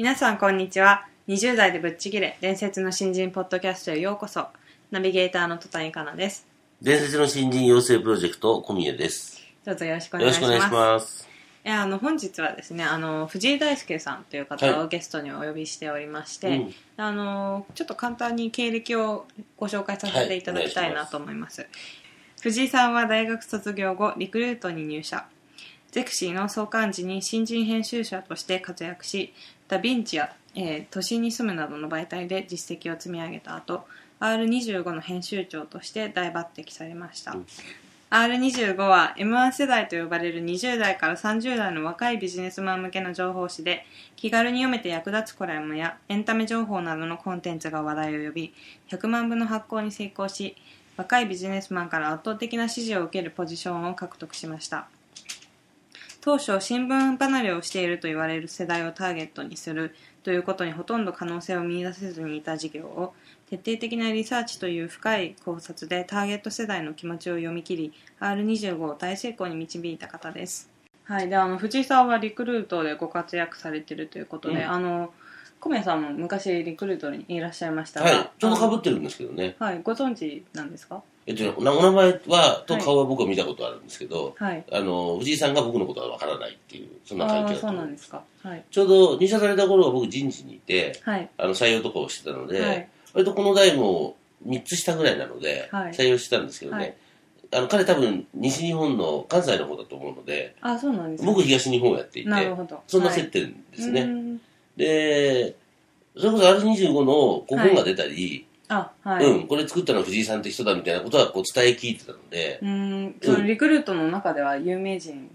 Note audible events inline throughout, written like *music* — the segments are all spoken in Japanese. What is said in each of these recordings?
皆さんこんにちは。20代でぶっちぎれ伝説の新人ポッドキャストへようこそ。ナビゲーターの戸谷香奈です。伝説の新人養成プロジェクト、小宮です。どうぞよろしくおよ願いします。ろしくお願いします。いやあの本日はですねあの藤井大輔さんという方はをゲストにお呼びしておりまして、うん。あのちょっと簡単に経歴をご紹介させていただきたいなと思います,、藤井さんは大学卒業後リクルートに入社。ゼクシーの創刊時に新人編集者として活躍しダ・ヴィンチや、えー都心に住むなどの媒体で実績を積み上げた後 R25 の編集長として大抜擢されました、R25 は M1 世代と呼ばれる20代から30代の若いビジネスマン向けの情報誌で気軽に読めて役立つコラムやエンタメ情報などのコンテンツが話題を呼び100万部の発行に成功し若いビジネスマンから圧倒的な支持を受けるポジションを獲得しました当初新聞離れをしていると言われる世代をターゲットにするということにほとんど可能性を見出せずにいた事業を徹底的なリサーチという深い考察でターゲット世代の気持ちを読み切り R25 を大成功に導いた方です。はい。であの藤井さんはリクルートでご活躍されているということで、うんあの小宮さんも昔リクルートにいらっしゃいましたが、はい。ちょうど被あってるんですけどね。のはいご存知なんですか？えっとね、お名前は、とはい。顔は僕は見たことあるんですけど、はい。あの、藤井さんが僕のことはわからないっていう、そんなあ関係あそうなんだと思います。ですか。はい。ちょうど入社された頃は僕人事にいて、はい。あの、採用とかをしてたので、はい。割とこの代も3つ下ぐらいなので、はい。採用してたんですけどね、はい。あの、彼多分西日本の関西の方だと思うので、あそうなんですね。僕東日本をやっていて、そんなはい接点ですね。で、それこそ R25 の5本が出たり、あはい、うん、これ作ったのは藤井さんって人だみたいなことはこう伝え聞いてたので、うーんそのリクルートの中では有名人。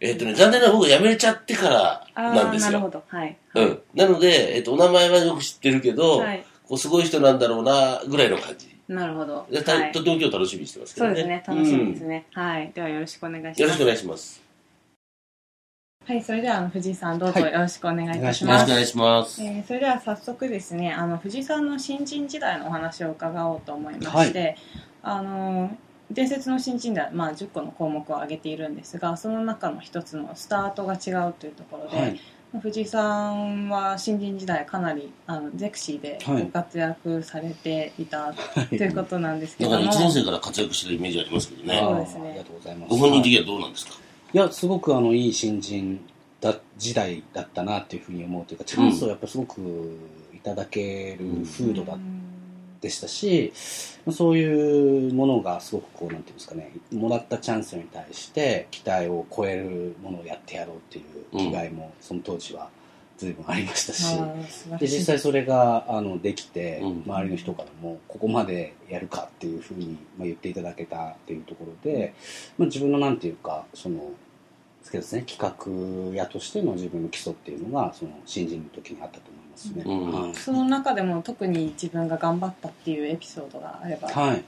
えっ、とね、残念ながら僕辞めちゃってからなんですよ。なるほど。はい、うん。なので、えっ、と、お名前はよく知ってるけど、はい、こうすごい人なんだろうな、ぐらいの感じ。なるほど、でたはい。と、ても今日楽しみにしてますけどね。そうですね。楽しみですね、はい。ではよろしくお願いします。うんよろしくお願いします。はいそれではあの藤井さんどうぞはい。よろしくお願いいたしよろます、しくお願いします。えーそれでは早速ですねあの藤井さんの新人時代のお話を伺おうと思いまして、あの伝説の新人では、まあ、10個の項目を挙げているんですがその中の一つのスタートが違うというところで、はい、藤井さんは新人時代かなりあのゼクシーで活躍されていた、ということなんですけども、だから1年生から活躍してるイメージありますけどね。そうですね。ありがとうございます。ご本人的はいにはどうなんですか、いや、すごくあのいい新人だ時代だったなっていうふうに思うというか、チャンスをやっぱすごくいただける風土だ、でしたし、そういうものがすごくこうなんていうんですかね、もらったチャンスに対して期待を超えるものをやってやろうっていう気概もその当時は随分ありましたし。で実際それがあのできて、うん。周りの人からもここまでやるかっていうふうに、まあ、言っていただけたっていうところで、まあ、自分のなんていうかそのそうですね。企画屋としての自分の基礎っていうのがその新人の時にあったと思いますね。うん。はい。その中でも特に自分が頑張ったっていうエピソードがあれば、はい、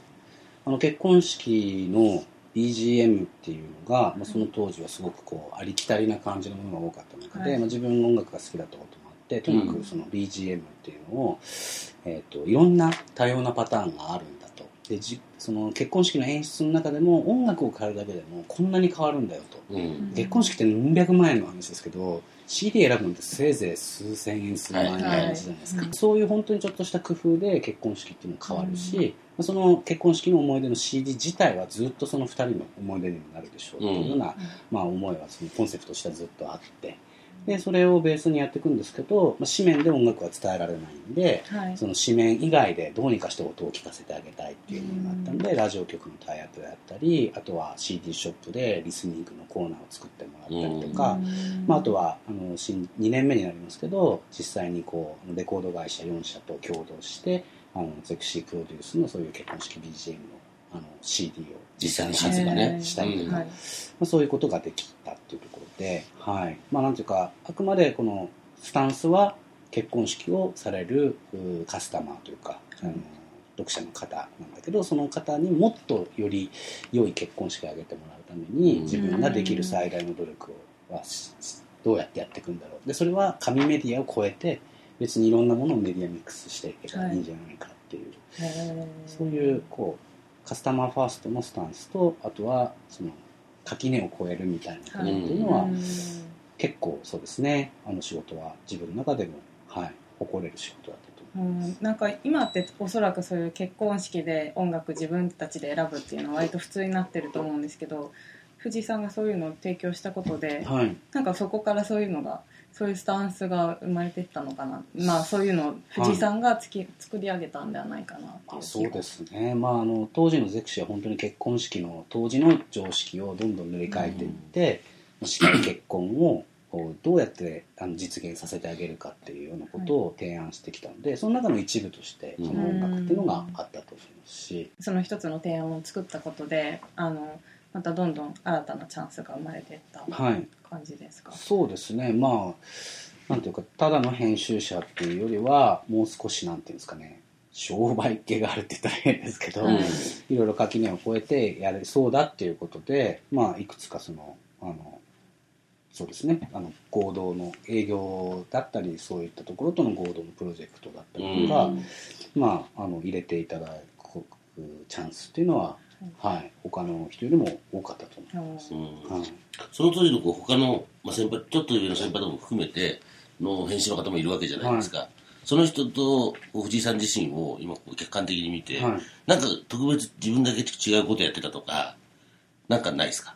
あの結婚式の BGM っていうのが、まあ、その当時はすごくこうありきたりな感じのものが多かった中で、はい。まあ、自分の音楽が好きだったこともあってとにかくその BGM っていうのを、えー、といろんな多様なパターンがあるんだとでじその結婚式の演出の中でも音楽を変えるだけでもこんなに変わるんだよと。うん。結婚式って何百万円の話ですけど CD 選ぶのってせいぜい数千円数万円の話じゃないですか、はいそういう本当にちょっとした工夫で結婚式っていうのも変わるし、まあその結婚式の思い出の CD 自体はずっとその2人の思い出にもなるでしょうっていうような、まあ、思いはそのコンセプトとしてはずっとあってでそれをベースにやっていくんですけど、まあ、紙面で音楽は伝えられないんではい。その紙面以外でどうにかして音を聞かせてあげたいっていうのがあったんで、ラジオ局のタイアップであったりあとは CD ショップでリスニングのコーナーを作ってもらったりとか、まあ、あとはあの新2年目になりますけど実際にこうレコード会社4社と共同してあのゼクシープロデュースのそういう結婚式 BGM のあの CD を実際に発売したりとか、はい。まあ、そういうことができたっていうところで、はい。まあ、なんていうか、あくまでこのスタンスは結婚式をされるうカスタマーというか、あの読者の方なんだけど、その方にもっとより良い結婚式を挙げてもらうために、うん。自分ができる最大の努力をはしどうやってやっていくんだろう。で、それは紙メディアを超えて、別にいろんなものをメディアミックスしていけばいいんじゃないかっていう、へー。そういう、こう、カスタマーファーストのスタンスと、あとは、その、垣根を越えるみたいなことっていうのは、うん結構そうですね、あの仕事は自分の中でも、はい、誇れる仕事だったと思いうんなんか今っておそらくそういう結婚式で音楽自分たちで選ぶっていうのは割と普通になってると思うんですけど藤井さんがそういうのを提供したことで。はい。なんかそこからそういうのがそういうスタンスが生まれていったのかな。まあそういうのを藤井さんがつき、作り上げたんではないかなっていう。あそうですね、まあ、あの当時のゼクシーは本当に結婚式の当時の常識をどんどん塗り替えていって、司会結婚をどうやってあの実現させてあげるかっていうようなことを提案してきたので、その中の一部としてその音楽っていうのがあったと思いますし、その一つの提案を作ったことであのまたどんどん新たなチャンスが生まれていったはい、感じですか、そうですね。まあなんていうかただの編集者っていうよりはもう少しなんていうんですかね商売系があるって言ったら変ですけど、はい。いろいろ垣根を越えてやれそうだっていうことで、まあ、いくつかその、あの、そうですね、あの、合同の営業だったり、そういったところとの合同のプロジェクトだったりとか、うん。まあ、あの、入れていただくチャンスっていうのは、はい、他の人よりも多かったと思います。うん。はい。その当時のこう他の、まあ、先輩ちょっと上の先輩とも含めての編集の方もいるわけじゃないですか、その人と藤井さん自身を今こう客観的に見て、はい。なんか特別自分だけ違うことやってたとかなんかないですか？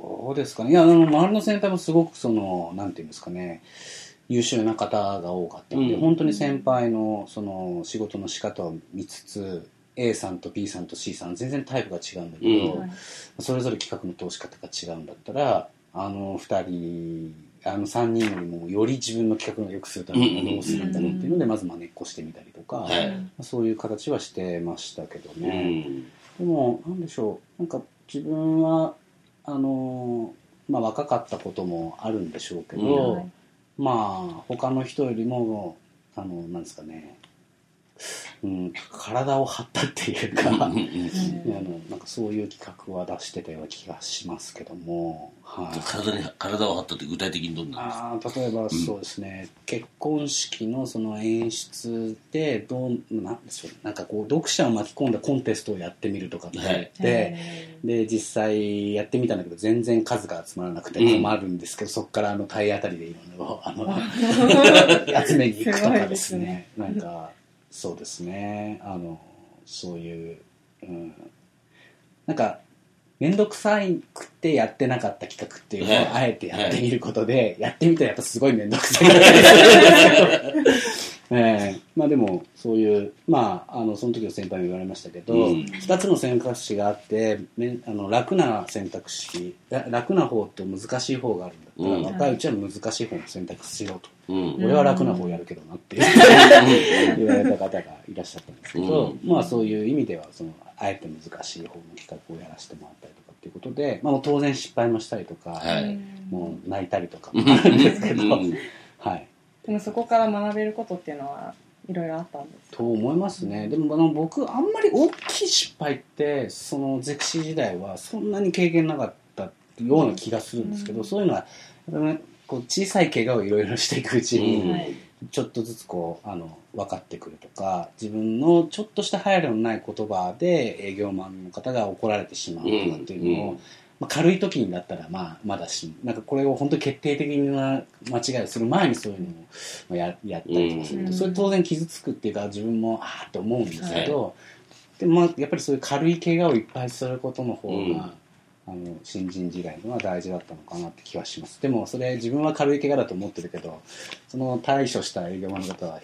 どうですかね。いや、あの、周りの先輩もすごくその、なんていうんですかね、優秀な方が多かったので、うん。本当に先輩のその仕事の仕方を見つつ、A さんと B さんと C さん全然タイプが違うんだけど、うん。はい。それぞれ企画の通し方が違うんだったら、あの二人、あの三人よりもより自分の企画を良くするためにはどうするんだろうっていうので、まずまねっこしてみたりとか、はい。そういう形はしてましたけどうね。ん。でも、なんでしょう、なんか自分は、あのーまあ若かったこともあるんでしょうけど、はい。まあ他の人よりも、あの、なんですかね、うん、体を張ったっていうか、あうんうん。*laughs* のなんかそういう企画は出してたような気がしますけども、はい。体に体を張ったって具体的にどんなんですか？あー例えばそうですね、結婚式のその演出でどうなんでしょうなんかこう読者を巻き込んだコンテストをやってみるとかって言って、へで実際やってみたんだけど全然数が集まらなくて困るんですけど、そこからあの体当たりでいろいろあの *laughs* 集めに行くとかですね。すごいなんかそうですね。あのそういう、うん、なんか面倒くさいくてやってなかった企画っていうのはい。をあえてやってみることで、やってみたらやっぱすごい面倒くさい *laughs* ええ。まあでもそういうまああのその時の先輩も言われましたけど、うん。2つの選択肢があってめあの楽な選択肢ら楽な方と難しい方があるんだったら、うん。若いうちは難しい方の選択しろと、うんうん。俺は楽な方やるけどなって *laughs* 言われた方がいらっしゃったんですけど、うん。まあそういう意味ではそのあえて難しい方の企画をやらせてもらったりとかっていうことで、まあ、当然失敗もしたりとか、はい。もう泣いたりとかもあるんですけど、うん。はい。でもそこから学べることっていうのはいろいろあったんですと思いますね。でもあの僕あんまり大きい失敗ってそのゼクシー時代はそんなに経験なかったような気がするんですけど、うん。そういうのはねこう小さい怪我をいろいろしていくうちに、ちょっとずつこうあの分かってくるとか自分のちょっとした配慮のない言葉で営業マンの方が怒られてしまうとかっていうのを、うんまあ、軽い時にだったらまあまだしなんかこれを本当に決定的な間違いをする前にそういうのをまあややったりとかすると、うん。それ当然傷つくっていうか自分もああって思うんですけど、でもまあやっぱりそういう軽い怪我をいっぱいすることの方が、うん。あの新人時代のは大事だったのかなって気はします。でもそれ自分は軽い怪我だと思ってるけどその対処した営業マンの方は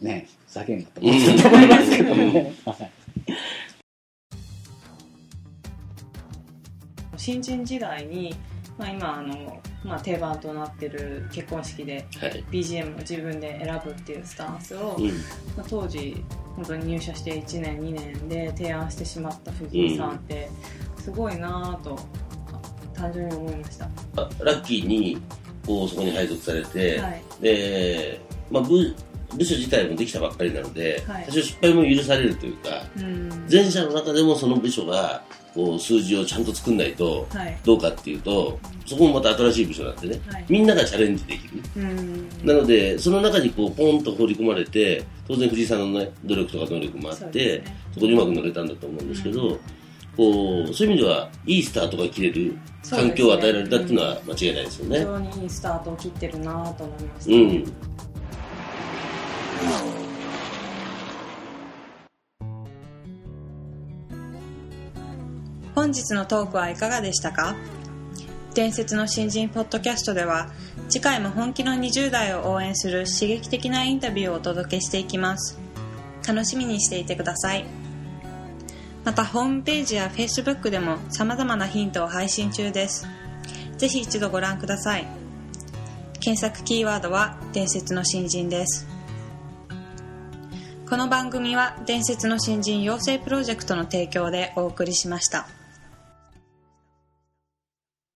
ねふざけんなと思ってると思いますけどね、*laughs* はい新人時代にまあ、今あの、まあ、定番となってる結婚式ではい。BGM を自分で選ぶっていうスタンスを、うん。まあ、当時本当に入社して1年2年で提案してしまった藤井さんってすごいなぁと単純に思いました、あラッキーにこうそこに配属されて、はい。で、まあ、部部署自体もできたばっかりなので、はい。多少失敗も許されるというかうん。前者の中でもその部署がこう数字をちゃんと作んないとはい。どうかっていうとそこもまた新しい部署なんでね、はい。みんながチャレンジできる。うん。なのでその中にこうポンと放り込まれて当然藤井さんの、ね、努力とか能力もあってそ,、ね。こにうまく乗れたんだと思うんですけど、こうそういう意味ではいいスタートが切れる環境を与えられたっていうのは間違いないですよね。非常にいいスタートを切ってるなぁと思いました、うん本日のトークはいかがでしたか？伝説の新人ポッドキャストでは次回も本気の20代を応援する刺激的なインタビューをお届けしていきます。楽しみにしていてください。またホームページや Facebook でも様々なヒントを配信中です。ぜひ一度ご覧ください。検索キーワードは伝説の新人です。この番組は伝説の新人養成プロジェクトの提供でお送りしました。